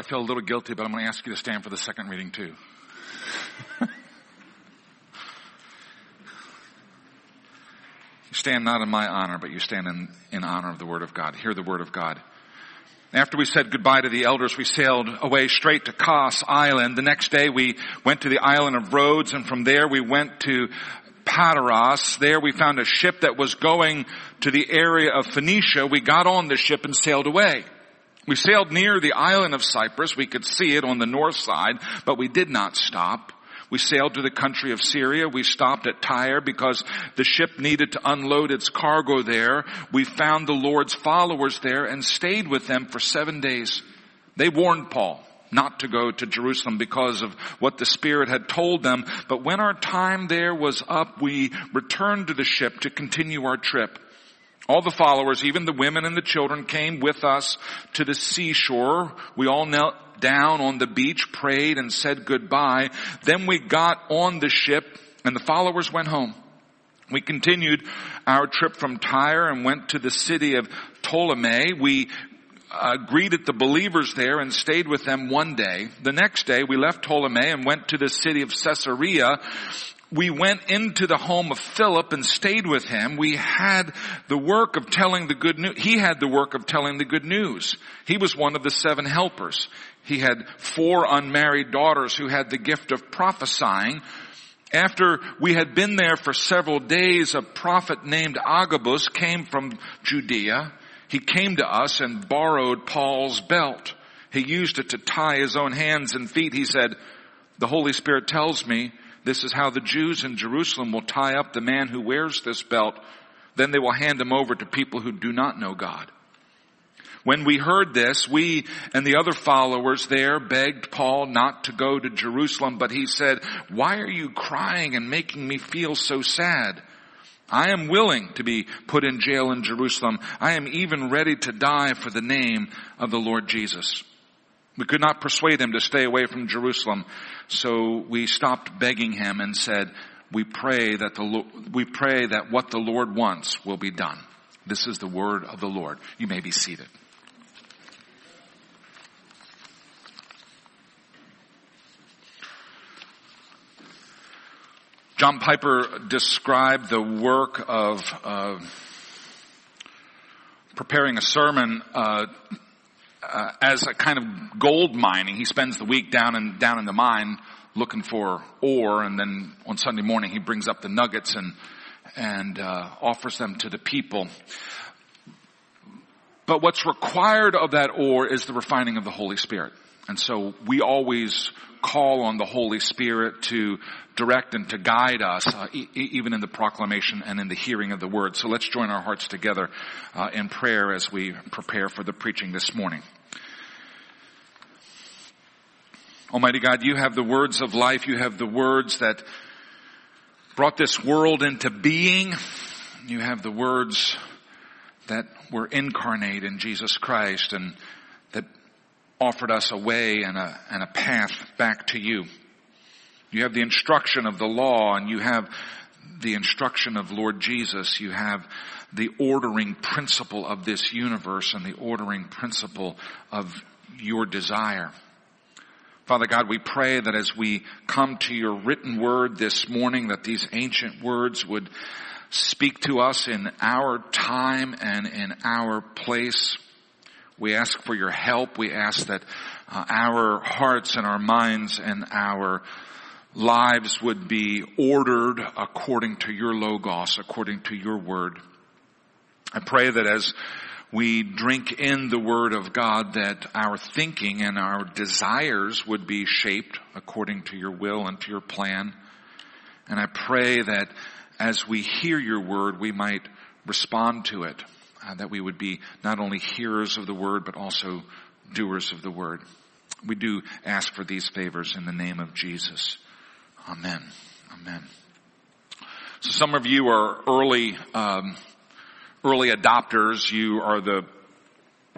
I feel a little guilty, but I'm going to ask you to stand for the second reading too. you stand not in my honor, but you stand in, in honor of the Word of God. Hear the Word of God. After we said goodbye to the elders, we sailed away straight to Kos Island. The next day we went to the island of Rhodes and from there we went to Patara. There we found a ship that was going to the area of Phoenicia. We got on the ship and sailed away. We sailed near the island of Cyprus. We could see it on the north side, but we did not stop. We sailed to the country of Syria. We stopped at Tyre because the ship needed to unload its cargo there. We found the Lord's followers there and stayed with them for seven days. They warned Paul not to go to Jerusalem because of what the Spirit had told them. But when our time there was up, we returned to the ship to continue our trip. All the followers, even the women and the children came with us to the seashore. We all knelt down on the beach, prayed and said goodbye. Then we got on the ship and the followers went home. We continued our trip from Tyre and went to the city of Ptolemy. We uh, greeted the believers there and stayed with them one day. The next day we left Ptolemy and went to the city of Caesarea we went into the home of Philip and stayed with him. We had the work of telling the good news. He had the work of telling the good news. He was one of the seven helpers. He had four unmarried daughters who had the gift of prophesying. After we had been there for several days, a prophet named Agabus came from Judea. He came to us and borrowed Paul's belt. He used it to tie his own hands and feet. He said, the Holy Spirit tells me this is how the Jews in Jerusalem will tie up the man who wears this belt. Then they will hand him over to people who do not know God. When we heard this, we and the other followers there begged Paul not to go to Jerusalem, but he said, why are you crying and making me feel so sad? I am willing to be put in jail in Jerusalem. I am even ready to die for the name of the Lord Jesus. We could not persuade him to stay away from Jerusalem. So we stopped begging him and said, we pray that the, we pray that what the Lord wants will be done. This is the word of the Lord. You may be seated. John Piper described the work of uh, preparing a sermon uh, uh, as a kind of gold mining. He spends the week down in down in the mine looking for ore, and then on Sunday morning he brings up the nuggets and and uh, offers them to the people. But what's required of that ore is the refining of the Holy Spirit. And so we always call on the Holy Spirit to direct and to guide us, uh, e- even in the proclamation and in the hearing of the word. So let's join our hearts together uh, in prayer as we prepare for the preaching this morning. Almighty God, you have the words of life. You have the words that brought this world into being. You have the words that were incarnate in Jesus Christ and offered us a way and a, and a path back to you. You have the instruction of the law and you have the instruction of Lord Jesus. You have the ordering principle of this universe and the ordering principle of your desire. Father God, we pray that as we come to your written word this morning, that these ancient words would speak to us in our time and in our place. We ask for your help. We ask that uh, our hearts and our minds and our lives would be ordered according to your logos, according to your word. I pray that as we drink in the word of God that our thinking and our desires would be shaped according to your will and to your plan. And I pray that as we hear your word, we might respond to it uh, that we would be not only hearers of the word, but also doers of the word. We do ask for these favors in the name of Jesus. Amen. Amen. So some of you are early, um, early adopters. You are the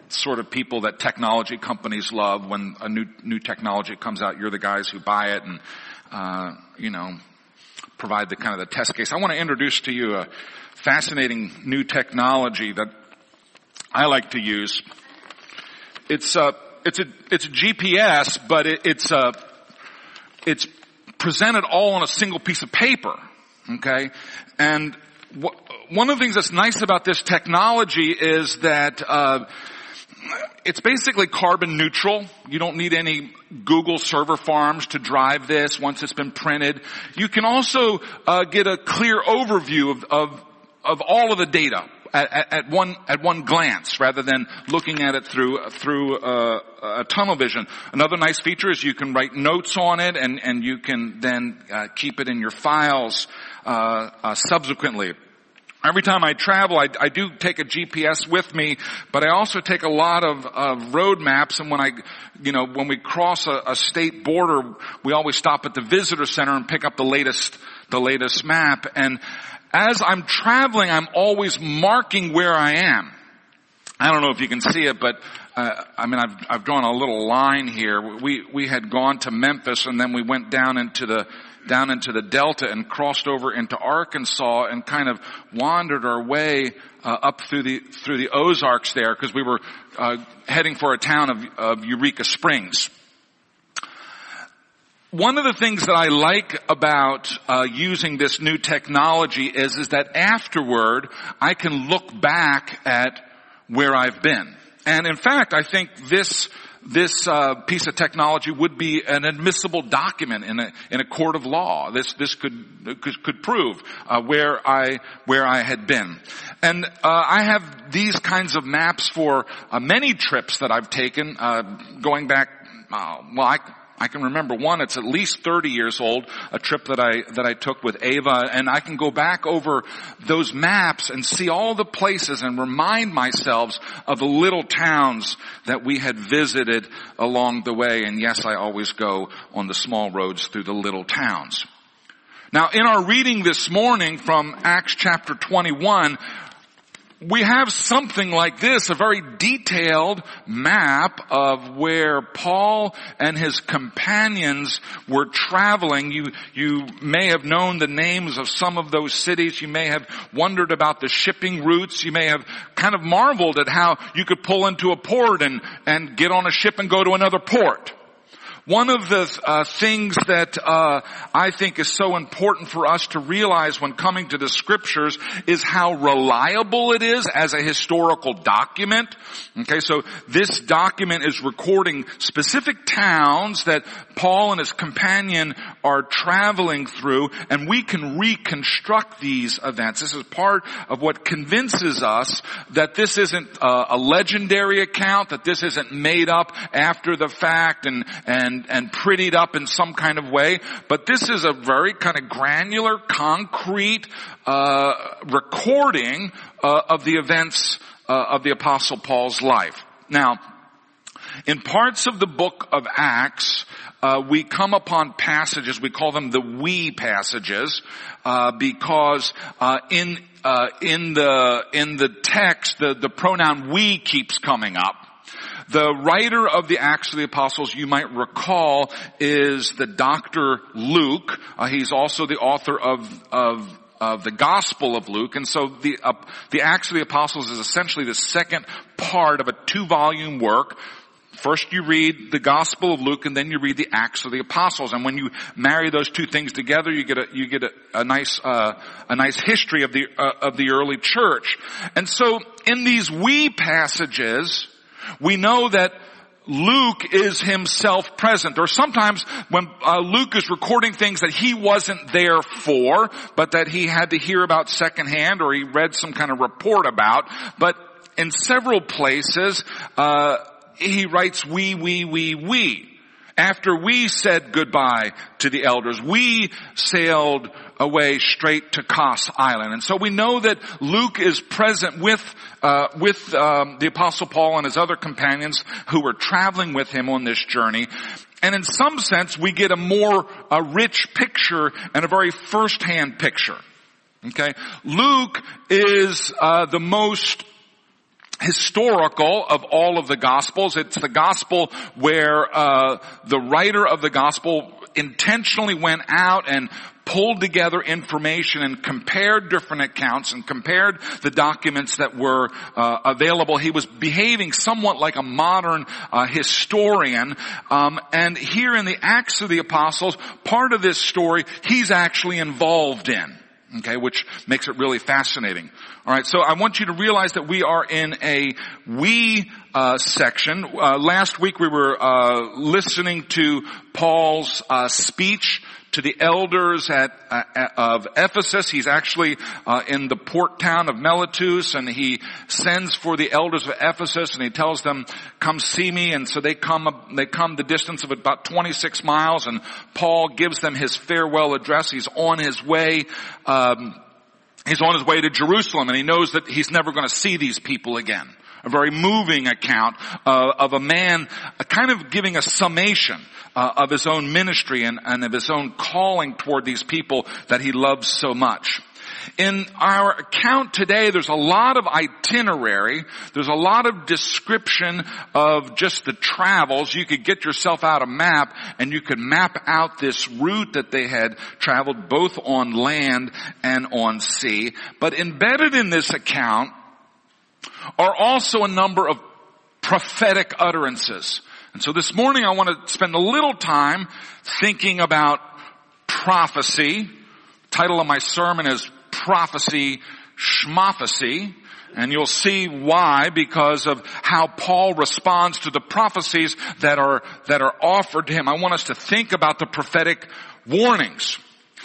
sort of people that technology companies love. When a new new technology comes out, you're the guys who buy it and uh, you know provide the kind of the test case. I want to introduce to you a fascinating new technology that I like to use. It's a it's a, it's a GPS, but it, it's a, it's presented all on a single piece of paper. Okay? And wh- one of the things that's nice about this technology is that, uh, it's basically carbon neutral. You don't need any Google server farms to drive this once it's been printed. You can also uh, get a clear overview of, of, of all of the data at, at, one at one glance, rather than looking at it through through uh, a tunnel vision. Another nice feature is you can write notes on it, and and you can then uh, keep it in your files uh, uh subsequently. Every time I travel, I, I, do take a GPS with me, but I also take a lot of, of road maps. And when I, you know, when we cross a, a, state border, we always stop at the visitor center and pick up the latest, the latest map. And as I'm traveling, I'm always marking where I am. I don't know if you can see it, but uh, I mean, I've I've drawn a little line here. We we had gone to Memphis, and then we went down into the down into the Delta and crossed over into Arkansas and kind of wandered our way uh, up through the through the Ozarks there because we were uh, heading for a town of, of Eureka Springs. One of the things that I like about uh, using this new technology is is that afterward I can look back at where I've been. And in fact, I think this this uh, piece of technology would be an admissible document in a in a court of law. This this could could, could prove uh, where I where I had been, and uh, I have these kinds of maps for uh, many trips that I've taken, uh, going back. Uh, well, I I can remember one, it's at least 30 years old, a trip that I, that I took with Ava, and I can go back over those maps and see all the places and remind myself of the little towns that we had visited along the way. And yes, I always go on the small roads through the little towns. Now in our reading this morning from Acts chapter 21, we have something like this, a very detailed map of where Paul and his companions were traveling. You, you may have known the names of some of those cities. You may have wondered about the shipping routes. You may have kind of marveled at how you could pull into a port and, and get on a ship and go to another port. One of the uh, things that uh, I think is so important for us to realize when coming to the scriptures is how reliable it is as a historical document. Okay, so this document is recording specific towns that Paul and his companion are traveling through, and we can reconstruct these events. This is part of what convinces us that this isn't a, a legendary account, that this isn't made up after the fact and and and, and prettied up in some kind of way, but this is a very kind of granular, concrete uh, recording uh, of the events uh, of the Apostle Paul's life. Now, in parts of the book of Acts, uh, we come upon passages, we call them the we passages, uh, because uh, in uh, in the in the text, the the pronoun we keeps coming up. The writer of the Acts of the Apostles, you might recall, is the Dr. Luke. Uh, he's also the author of, of of the Gospel of Luke, and so the uh, the Acts of the Apostles is essentially the second part of a two volume work. First you read the Gospel of Luke, and then you read the Acts of the Apostles. And when you marry those two things together, you get a you get a, a nice uh, a nice history of the uh, of the early church. And so in these we passages, we know that Luke is himself present, or sometimes when uh, Luke is recording things that he wasn't there for, but that he had to hear about secondhand, or he read some kind of report about. But in several places, uh, he writes we, we, we, we. After we said goodbye to the elders, we sailed away straight to Kos Island. And so we know that Luke is present with, uh, with um, the Apostle Paul and his other companions who were traveling with him on this journey. And in some sense, we get a more a rich picture and a very first-hand picture. Okay, Luke is uh, the most historical of all of the gospels. It's the gospel where uh, the writer of the gospel intentionally went out and pulled together information and compared different accounts and compared the documents that were uh, available. He was behaving somewhat like a modern uh, historian. Um, and here in the Acts of the Apostles, part of this story he's actually involved in. Okay, which makes it really fascinating. All right, so I want you to realize that we are in a we uh, section. Uh, last week we were uh, listening to Paul's uh, speech to the elders at, uh, of Ephesus. He's actually uh, in the port town of Miletus and he sends for the elders of Ephesus and he tells them, come see me. And so they come, they come the distance of about 26 miles and Paul gives them his farewell address. He's on his way, um, he's on his way to Jerusalem and he knows that he's never going to see these people again a very moving account uh, of a man uh, kind of giving a summation uh, of his own ministry and, and of his own calling toward these people that he loves so much. In our account today, there's a lot of itinerary. There's a lot of description of just the travels. You could get yourself out a map and you could map out this route that they had traveled both on land and on sea. But embedded in this account are also a number of prophetic utterances. And so this morning I want to spend a little time thinking about prophecy. Title of my sermon is Prophecy Schmophecy. And you'll see why because of how Paul responds to the prophecies that are, that are offered to him. I want us to think about the prophetic warnings.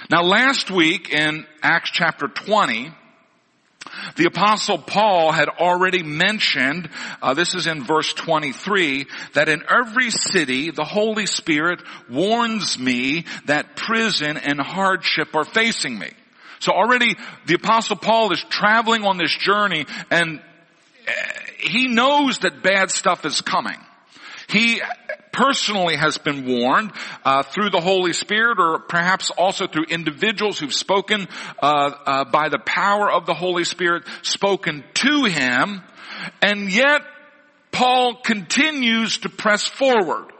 Now last week in Acts chapter 20, the apostle Paul had already mentioned, uh, this is in verse 23, that in every city the Holy Spirit warns me that prison and hardship are facing me. So already the apostle Paul is traveling on this journey and uh, he knows that bad stuff is coming. He personally has been warned uh, through the Holy Spirit, or perhaps also through individuals who've spoken uh, uh, by the power of the Holy Spirit, spoken to him, and yet Paul continues to press forward.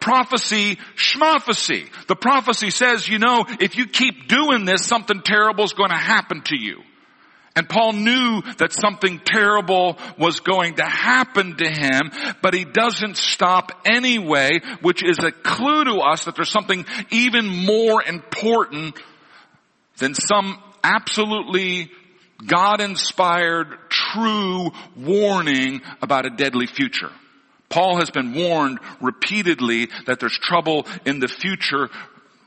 Prophecy, schmophecy. The prophecy says, you know, if you keep doing this, something terrible is going to happen to you. And Paul knew that something terrible was going to happen to him, but he doesn't stop anyway, which is a clue to us that there's something even more important than some absolutely God-inspired true warning about a deadly future. Paul has been warned repeatedly that there's trouble in the future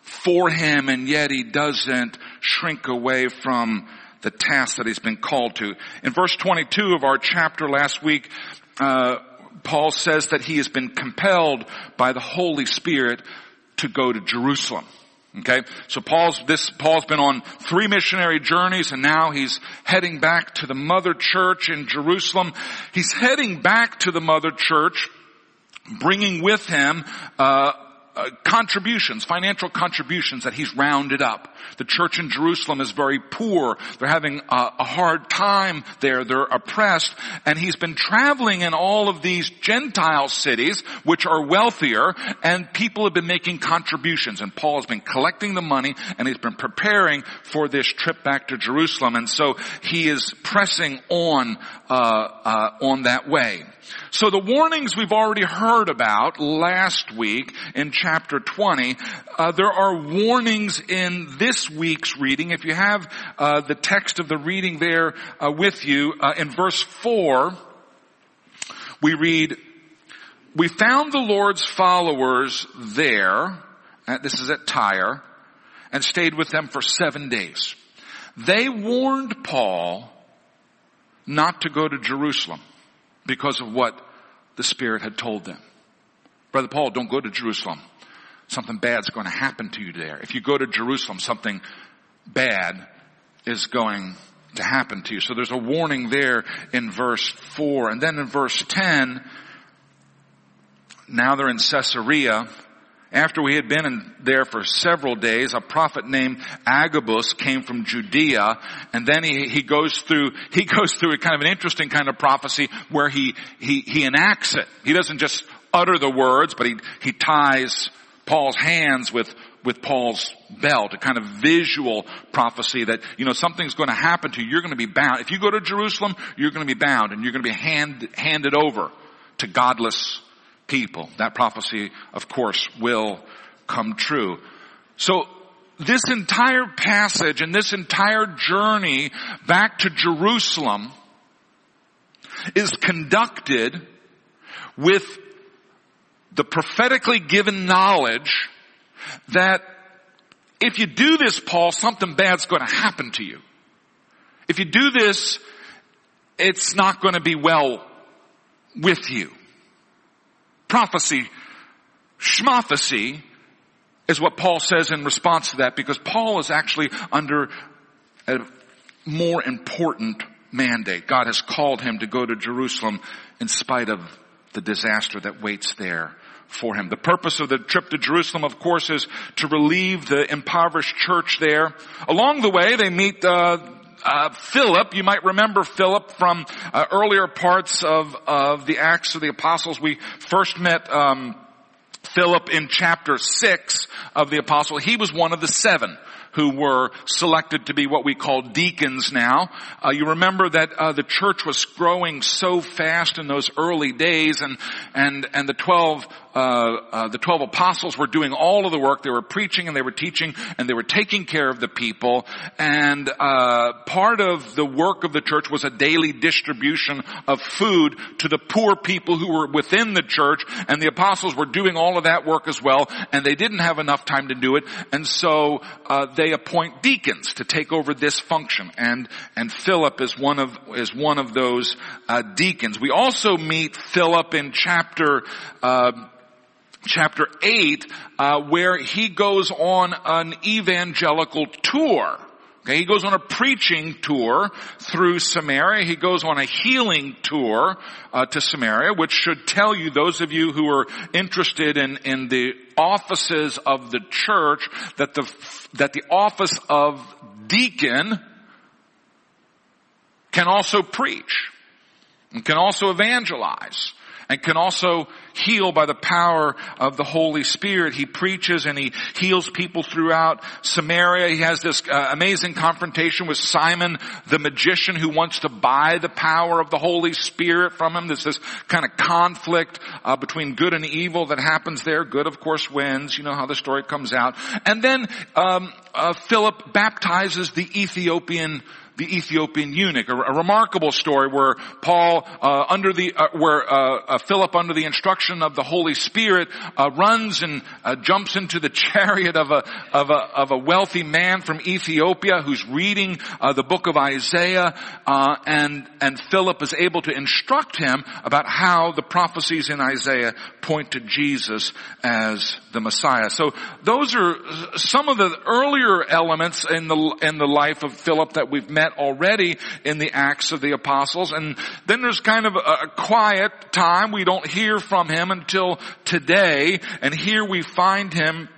for him and yet he doesn't shrink away from the task that he's been called to. In verse 22 of our chapter last week, uh, Paul says that he has been compelled by the Holy Spirit to go to Jerusalem. Okay, so Paul's this Paul's been on three missionary journeys, and now he's heading back to the mother church in Jerusalem. He's heading back to the mother church, bringing with him uh, uh, contributions, financial contributions that he's rounded up. The church in Jerusalem is very poor. They're having a, a hard time there. They're oppressed. And he's been traveling in all of these Gentile cities, which are wealthier, and people have been making contributions. And Paul has been collecting the money, and he's been preparing for this trip back to Jerusalem. And so he is pressing on, uh, uh, on that way. So the warnings we've already heard about last week in chapter 20, uh, there are warnings in this week's reading. If you have uh, the text of the reading there uh, with you, uh, in verse 4, we read, We found the Lord's followers there, uh, this is at Tyre, and stayed with them for seven days. They warned Paul not to go to Jerusalem because of what the Spirit had told them. Brother Paul, don't go to Jerusalem. Something bad's going to happen to you there. If you go to Jerusalem, something bad is going to happen to you. So there's a warning there in verse 4. And then in verse 10, now they're in Caesarea After we had been in there for several days, a prophet named Agabus came from Judea, and then he, he goes through, he goes through a kind of an interesting kind of prophecy where he, he, he enacts it. He doesn't just utter the words, but he, he ties Paul's hands with, with Paul's belt, a kind of visual prophecy that, you know, something's going to happen to you. You're going to be bound. If you go to Jerusalem, you're going to be bound and you're going to be hand, handed over to godless people. That prophecy, of course, will come true. So this entire passage and this entire journey back to Jerusalem is conducted with the prophetically given knowledge that if you do this, Paul, something bad's going to happen to you. If you do this, it's not going to be well with you. Prophecy, schmophecy, is what Paul says in response to that because Paul is actually under a more important mandate. God has called him to go to Jerusalem in spite of the disaster that waits there for him. The purpose of the trip to Jerusalem, of course, is to relieve the impoverished church there. Along the way, they meet uh, uh, Philip. You might remember Philip from uh, earlier parts of of the Acts of the Apostles. We first met. Um, Philip in chapter 6 of the apostle, he was one of the seven who were selected to be what we call deacons now. Uh, you remember that uh, the church was growing so fast in those early days, and and and the twelve uh, uh, the twelve apostles were doing all of the work. They were preaching and they were teaching and they were taking care of the people. And uh, part of the work of the church was a daily distribution of food to the poor people who were within the church. And the apostles were doing all of that work as well. And they didn't have enough time to do it, and so uh, they appoint deacons to take over this function. And and Philip is one of is one of those uh, deacons. We also meet Philip in chapter chapter 8, uh, where he goes on an evangelical tour. He goes on a preaching tour through Samaria. He goes on a healing tour uh, to Samaria, which should tell you, those of you who are interested in, in the offices of the church, that the, that the office of deacon can also preach and can also evangelize and can also heal by the power of the Holy Spirit. He preaches and he heals people throughout Samaria. He has this uh, amazing confrontation with Simon the magician who wants to buy the power of the Holy Spirit from him. There's this kind of conflict uh, between good and evil that happens there. Good, of course, wins. You know how the story comes out. And then um, uh, Philip baptizes the Ethiopian the Ethiopian eunuch, a, a remarkable story where Paul, uh, under the, uh, where uh Philip, under the instruction of the Holy Spirit, uh, runs and uh, jumps into the chariot of a of a of a wealthy man from Ethiopia who's reading the book of Isaiah, and and Philip is able to instruct him about how the prophecies in Isaiah point to Jesus as the Messiah. So those are some of the earlier elements in the in the life of Philip that we've met already in the Acts of the Apostles. And then there's kind of a quiet time. We don't hear from him until today. And here we find him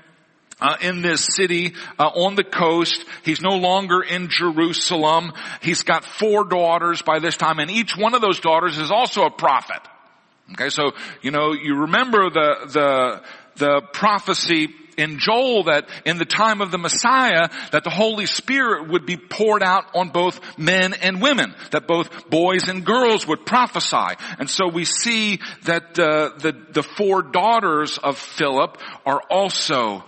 uh, in this city uh, on the coast. He's no longer in Jerusalem. He's got four daughters by this time, and each one of those daughters is also a prophet. Okay, so you know you remember the the the prophecy in Joel that in the time of the Messiah, that the Holy Spirit would be poured out on both men and women, that both boys and girls would prophesy. And so we see that uh, the, the four daughters of Philip are also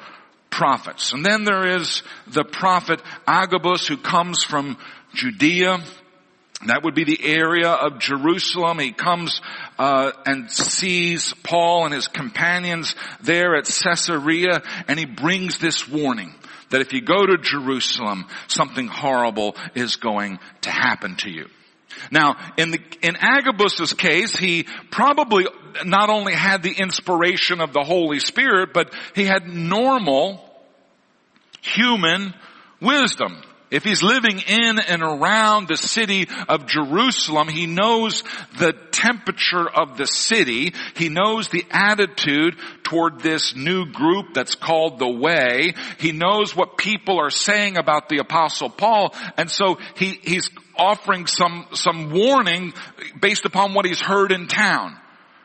prophets. And then there is the prophet Agabus who comes from Judea. That would be the area of Jerusalem. He comes uh, and sees Paul and his companions there at Caesarea, and he brings this warning that if you go to Jerusalem, something horrible is going to happen to you. Now, in the, in Agabus's case, he probably not only had the inspiration of the Holy Spirit, but he had normal human wisdom. If he's living in and around the city of Jerusalem, he knows the temperature of the city. He knows the attitude toward this new group that's called the Way. He knows what people are saying about the apostle Paul. And so he, he's offering some, some warning based upon what he's heard in town.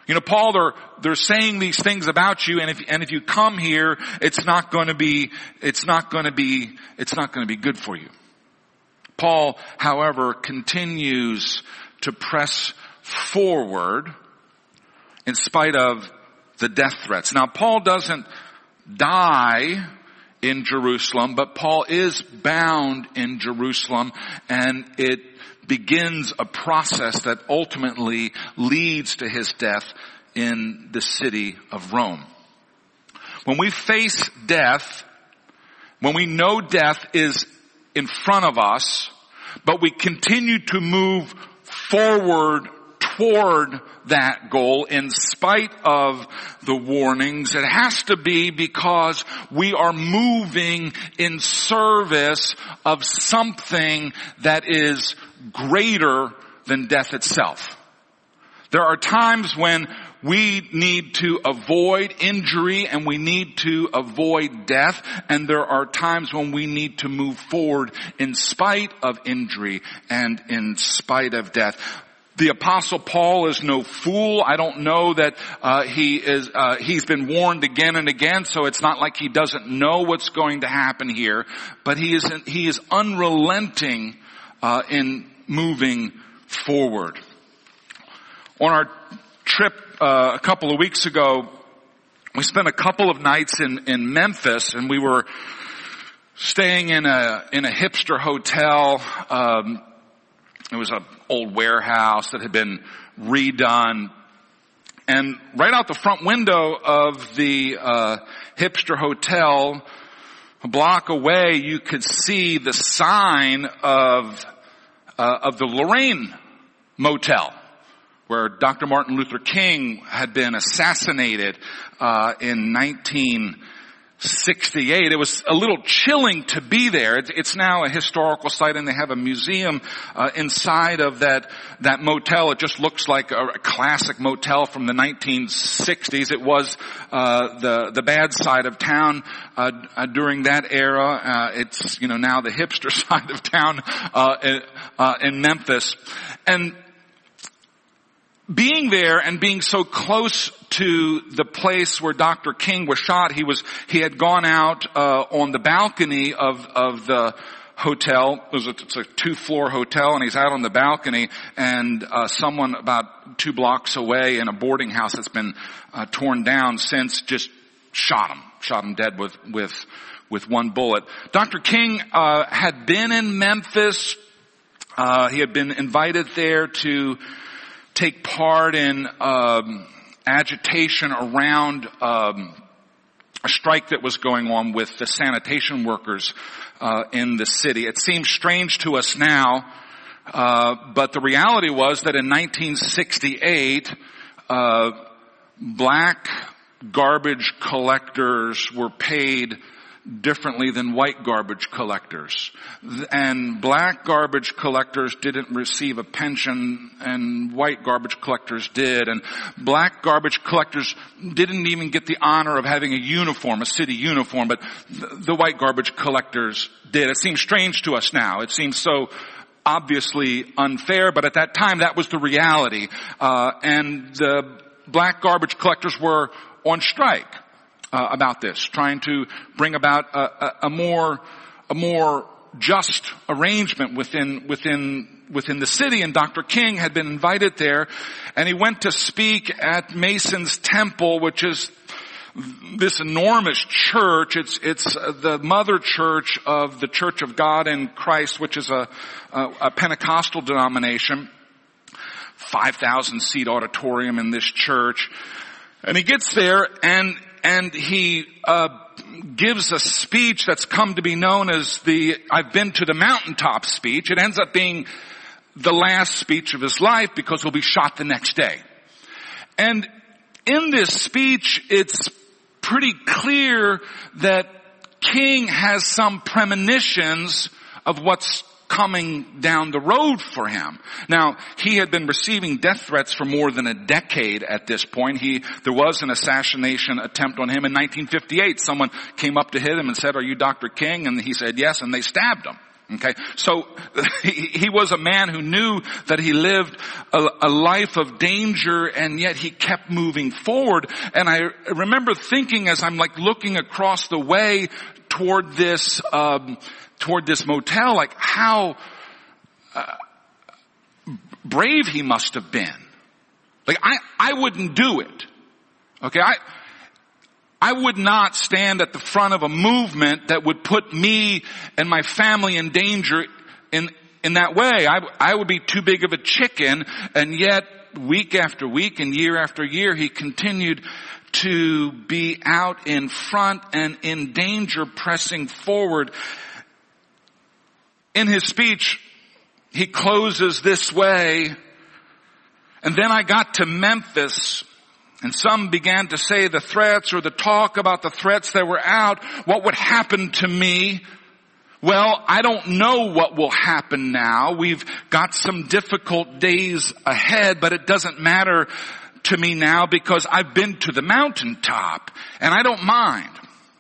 You know, Paul, they're, they're saying these things about you and if, and if you come here, it's not going to be, it's not going to be, it's not going to be good for you. Paul, however, continues to press forward in spite of the death threats. Now, Paul doesn't die in Jerusalem, but Paul is bound in Jerusalem and it begins a process that ultimately leads to his death in the city of Rome. When we face death, when we know death is in front of us, but we continue to move forward toward that goal in spite of the warnings. It has to be because we are moving in service of something that is greater than death itself. There are times when we need to avoid injury and we need to avoid death and there are times when we need to move forward in spite of injury and in spite of death. The apostle Paul is no fool. I don't know that uh, he is. Uh, he's been warned again and again, so it's not like he doesn't know what's going to happen here. But he is he is unrelenting uh, in moving forward. On our trip uh, a couple of weeks ago, we spent a couple of nights in in Memphis, and we were staying in a in a hipster hotel. Um, it was an old warehouse that had been redone. And right out the front window of the uh, hipster hotel, a block away, you could see the sign of uh, of the Lorraine Motel, where Dr. Martin Luther King had been assassinated uh, in 19. 68. It was a little chilling to be there. It's now a historical site and they have a museum uh, inside of that, that motel. It just looks like a, a classic motel from the 1960s. It was uh, the, the bad side of town uh, uh during that era. Uh, it's, you know, now the hipster side of town uh, in, in Memphis. And being there and being so close to the place where Dr. King was shot, he was he had gone out uh, on the balcony of of the hotel. It was a, it's a two floor hotel, and he's out on the balcony, and uh, someone about two blocks away in a boarding house that's been uh, torn down since just shot him, shot him dead with with with one bullet. Dr. King uh, had been in Memphis. Uh, he had been invited there to take part in um, agitation around um, a strike that was going on with the sanitation workers uh, in the city. It seems strange to us now, uh, but the reality was that in 1968, uh, black garbage collectors were paid differently than white garbage collectors. And black garbage collectors didn't receive a pension and white garbage collectors did. And black garbage collectors didn't even get the honor of having a uniform, a city uniform, but the white garbage collectors did. It seems strange to us now. It seems so obviously unfair, but at that time that was the reality. Uh, and the black garbage collectors were on strike uh, about this, trying to bring about a, a, a more a more just arrangement within within within the city. And Dr. King had been invited there and he went to speak at Mason's temple which is this enormous church. It's it's the mother church of the Church of God in Christ which is a a, a Pentecostal denomination. 5000 seat auditorium in this church. And he gets there and and he uh, gives a speech that's come to be known as the I've been to the mountaintop speech. It ends up being the last speech of his life because he'll be shot the next day. And in this speech, it's pretty clear that King has some premonitions of what's coming down the road for him. Now, he had been receiving death threats for more than a decade at this point. He, there was an assassination attempt on him in 1958. Someone came up to hit him and said, are you Dr. King? And he said yes, and they stabbed him. Okay, so he, he, was a man who knew that he lived a, a, life of danger and yet he kept moving forward. And I remember thinking as I'm like looking across the way toward this, um, toward this motel, like how uh, brave he must have been. Like I, I wouldn't do it. Okay, I, I would not stand at the front of a movement that would put me and my family in danger in, in that way. I, I would be too big of a chicken and yet week after week and year after year he continued to be out in front and in danger pressing forward in his speech, he closes this way, and then I got to Memphis, and some began to say the threats or the talk about the threats that were out, what would happen to me? Well, I don't know what will happen now. We've got some difficult days ahead, but it doesn't matter to me now because I've been to the mountaintop and I don't mind.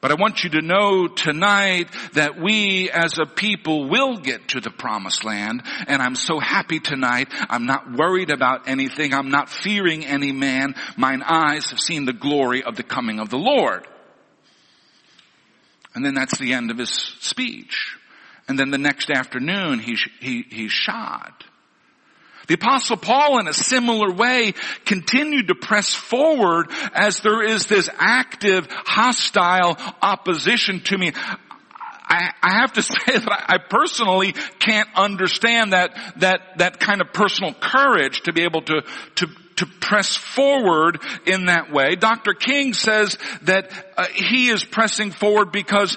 but I want you to know tonight that we as a people will get to the promised land and I'm so happy tonight. I'm not worried about anything. I'm not fearing any man. Mine eyes have seen the glory of the coming of the Lord. And then that's the end of his speech. And then the next afternoon he, he, he's shot. The apostle Paul in a similar way continued to press forward as there is this active, hostile opposition to me. I, have to say that I personally can't understand that, that, that kind of personal courage to be able to, to, to press forward in that way. Dr. King says that uh, he is pressing forward because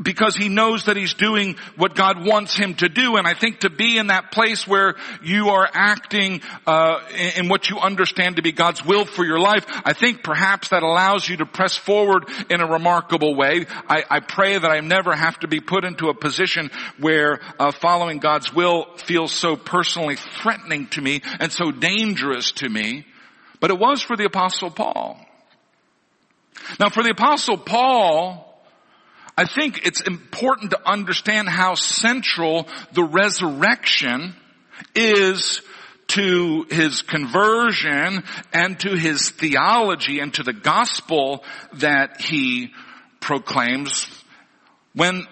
because he knows that he's doing what God wants him to do. And I think to be in that place where you are acting uh, in, what you understand to be God's will for your life, I think perhaps that allows you to press forward in a remarkable way. I, I pray that I never have to be put into a position where uh, following God's will feels so personally threatening to me and so dangerous to me. But it was for the apostle Paul. Now for the apostle Paul, I think it's important to understand how central the resurrection is to his conversion and to his theology and to the gospel that he proclaims. When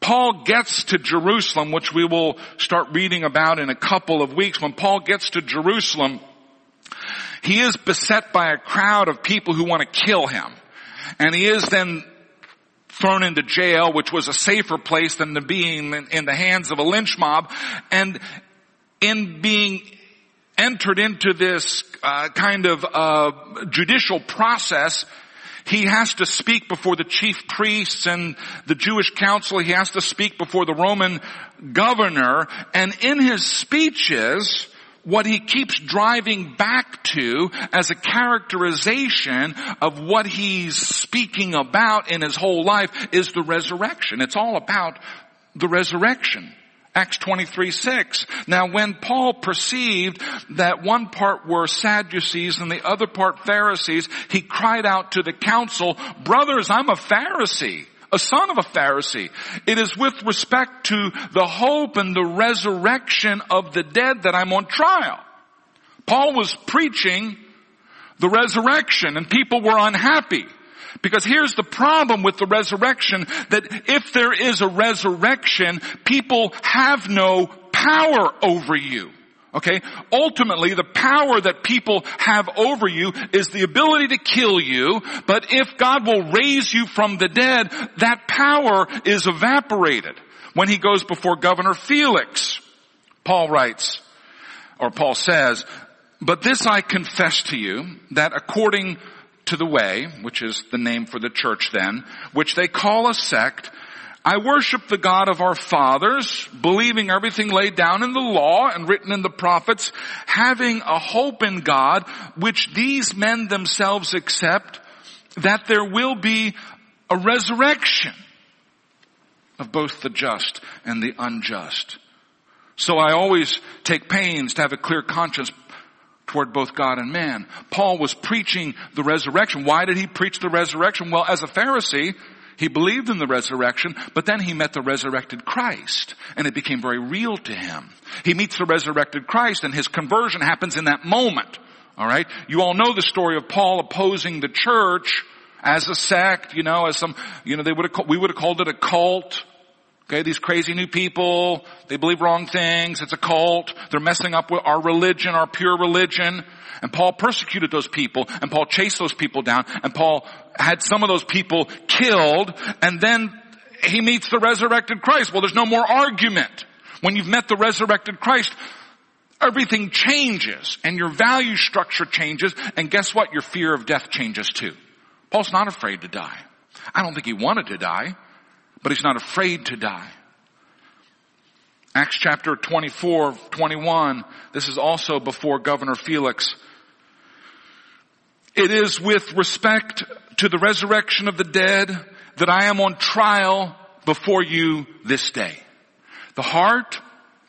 Paul gets to Jerusalem, which we will start reading about in a couple of weeks, when Paul gets to Jerusalem, he is beset by a crowd of people who want to kill him. And he is then thrown into jail, which was a safer place than to being in, in the hands of a lynch mob. And in being entered into this uh, kind of uh, judicial process, he has to speak before the chief priests and the Jewish council. He has to speak before the Roman governor. And in his speeches, what he keeps driving back to as a characterization of what he's speaking about in his whole life is the resurrection. It's all about the resurrection. Acts 23, 6. Now when Paul perceived that one part were Sadducees and the other part Pharisees, he cried out to the council, brothers, I'm a Pharisee a son of a Pharisee. It is with respect to the hope and the resurrection of the dead that I'm on trial. Paul was preaching the resurrection and people were unhappy. Because here's the problem with the resurrection, that if there is a resurrection, people have no power over you. Okay? Ultimately, the power that people have over you is the ability to kill you, but if God will raise you from the dead, that power is evaporated. When he goes before Governor Felix, Paul writes, or Paul says, but this I confess to you, that according to the way, which is the name for the church then, which they call a sect, I worship the God of our fathers, believing everything laid down in the law and written in the prophets, having a hope in God, which these men themselves accept, that there will be a resurrection of both the just and the unjust. So I always take pains to have a clear conscience toward both God and man. Paul was preaching the resurrection. Why did he preach the resurrection? Well, as a Pharisee, he believed in the resurrection, but then he met the resurrected Christ and it became very real to him. He meets the resurrected Christ and his conversion happens in that moment. Alright? You all know the story of Paul opposing the church as a sect, you know, as some, you know, they would have, we would have called it a cult. Okay, these crazy new people, they believe wrong things, it's a cult, they're messing up with our religion, our pure religion. And Paul persecuted those people, and Paul chased those people down, and Paul had some of those people killed, and then he meets the resurrected Christ. Well, there's no more argument. When you've met the resurrected Christ, everything changes, and your value structure changes, and guess what? Your fear of death changes too. Paul's not afraid to die. I don't think he wanted to die, but he's not afraid to die. Acts chapter 24, 21, this is also before Governor Felix it is with respect to the resurrection of the dead that I am on trial before you this day. The heart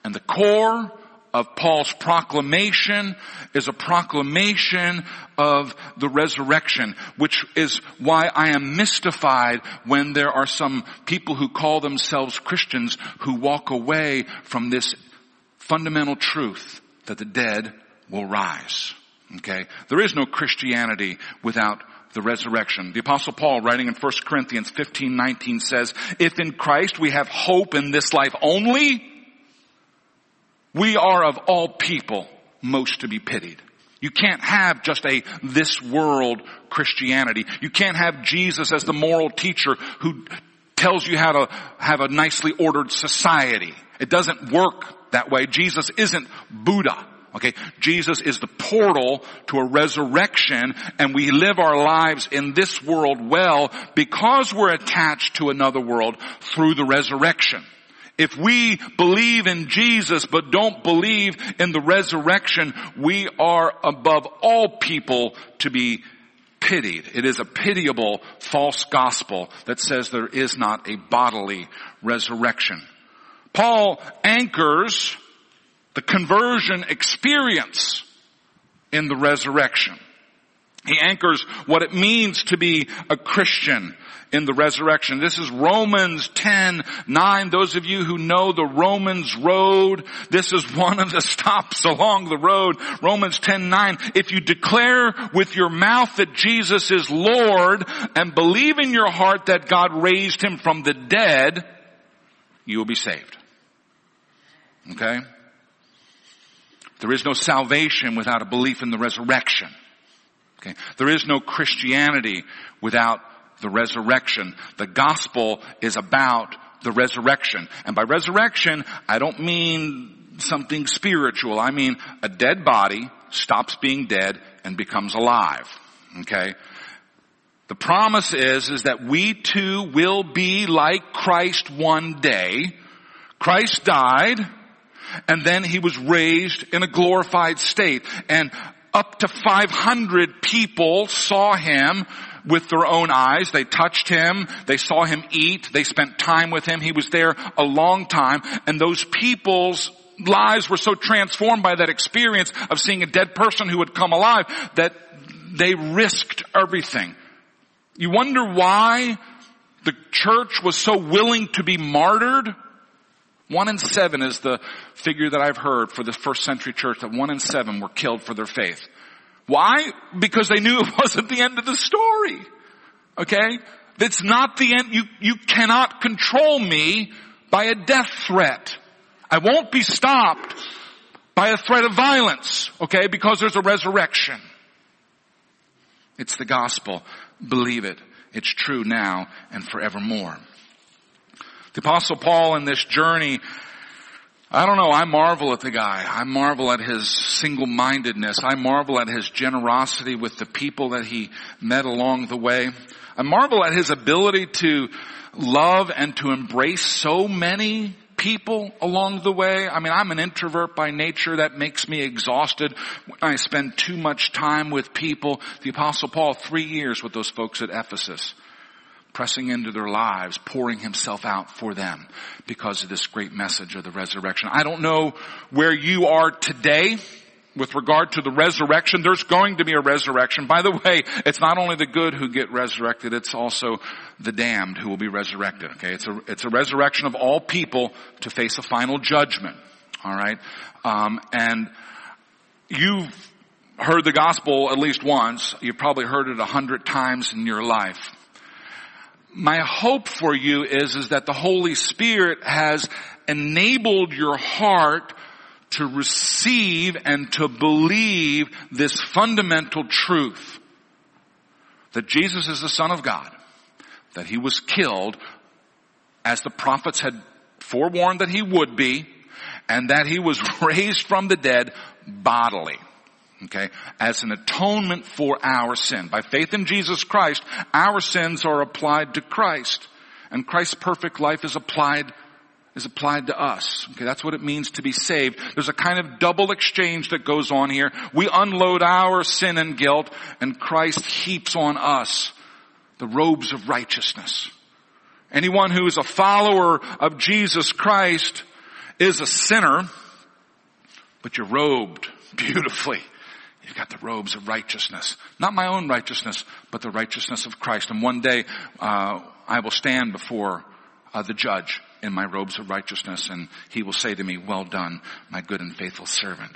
and the core of Paul's proclamation is a proclamation of the resurrection, which is why I am mystified when there are some people who call themselves Christians who walk away from this fundamental truth that the dead will rise. Okay? There is no Christianity without the resurrection. The apostle Paul writing in 1 Corinthians 15, 19 says, if in Christ we have hope in this life only, we are of all people most to be pitied. You can't have just a this world Christianity. You can't have Jesus as the moral teacher who tells you how to have a nicely ordered society. It doesn't work that way. Jesus isn't Buddha. Okay, Jesus is the portal to a resurrection and we live our lives in this world well because we're attached to another world through the resurrection. If we believe in Jesus but don't believe in the resurrection, we are above all people to be pitied. It is a pitiable false gospel that says there is not a bodily resurrection. Paul anchors the conversion experience in the resurrection. He anchors what it means to be a Christian in the resurrection. This is Romans 10, 9. Those of you who know the Romans road, this is one of the stops along the road. Romans 10, 9. If you declare with your mouth that Jesus is Lord and believe in your heart that God raised him from the dead, you will be saved. Okay? There is no salvation without a belief in the resurrection. Okay. There is no Christianity without the resurrection. The gospel is about the resurrection. And by resurrection, I don't mean something spiritual. I mean a dead body stops being dead and becomes alive. Okay? The promise is, is that we too will be like Christ one day. Christ died, and then he was raised in a glorified state. And up to 500 people saw him with their own eyes. They touched him. They saw him eat. They spent time with him. He was there a long time. And those people's lives were so transformed by that experience of seeing a dead person who had come alive that they risked everything. You wonder why the church was so willing to be martyred? One in seven is the figure that I've heard for the first century church that one in seven were killed for their faith. Why? Because they knew it wasn't the end of the story. Okay? That's not the end. You, you cannot control me by a death threat. I won't be stopped by a threat of violence. Okay? Because there's a resurrection. It's the gospel. Believe it. It's true now and forevermore. The apostle Paul in this journey I don't know. I marvel at the guy. I marvel at his single-mindedness. I marvel at his generosity with the people that he met along the way. I marvel at his ability to love and to embrace so many people along the way. I mean, I'm an introvert by nature. That makes me exhausted I spend too much time with people. The apostle Paul, three years with those folks at Ephesus pressing into their lives, pouring himself out for them because of this great message of the resurrection. I don't know where you are today with regard to the resurrection. There's going to be a resurrection. By the way, it's not only the good who get resurrected, it's also the damned who will be resurrected. Okay, it's a, it's a resurrection of all people to face a final judgment. Alright? Um, and you've heard the gospel at least once. You've probably heard it a hundred times in your life my hope for you is, is that the Holy Spirit has enabled your heart to receive and to believe this fundamental truth. That Jesus is the Son of God. That He was killed as the prophets had forewarned that He would be. And that He was raised from the dead bodily okay, as an atonement for our sin. By faith in Jesus Christ, our sins are applied to Christ, and Christ's perfect life is applied is applied to us. Okay, that's what it means to be saved. There's a kind of double exchange that goes on here. We unload our sin and guilt, and Christ heaps on us the robes of righteousness. Anyone who is a follower of Jesus Christ is a sinner, but you're robed beautifully You've got the robes of righteousness. Not my own righteousness, but the righteousness of Christ. And one day, uh, I will stand before uh, the judge in my robes of righteousness and he will say to me, well done, my good and faithful servant.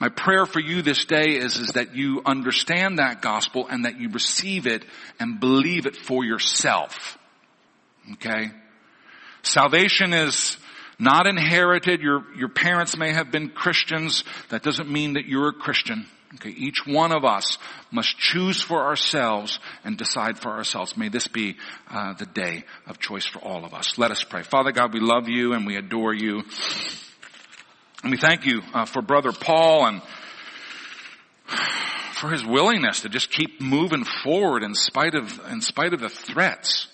My prayer for you this day is, is that you understand that gospel and that you receive it and believe it for yourself. Okay? Salvation is not inherited. Your, your parents may have been Christians. That doesn't mean that you're a Christian. Okay, each one of us must choose for ourselves and decide for ourselves. May this be uh, the day of choice for all of us. Let us pray. Father God, we love you and we adore you. And we thank you uh, for Brother Paul and for his willingness to just keep moving forward in spite of, in spite of the threats.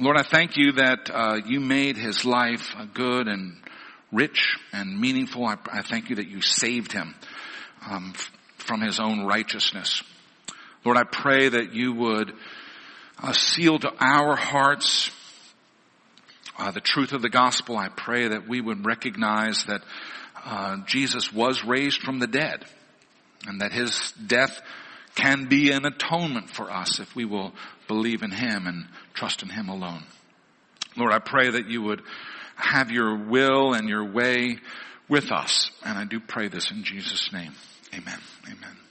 Lord, I thank you that uh, you made his life good and rich and meaningful. I, I thank you that you saved him um, from his own righteousness. Lord, I pray that you would uh, seal to our hearts uh, the truth of the gospel. I pray that we would recognize that uh, Jesus was raised from the dead and that his death can be an atonement for us if we will believe in him and trust in him alone. Lord, I pray that you would have your will and your way with us. And I do pray this in Jesus' name. Amen. Amen.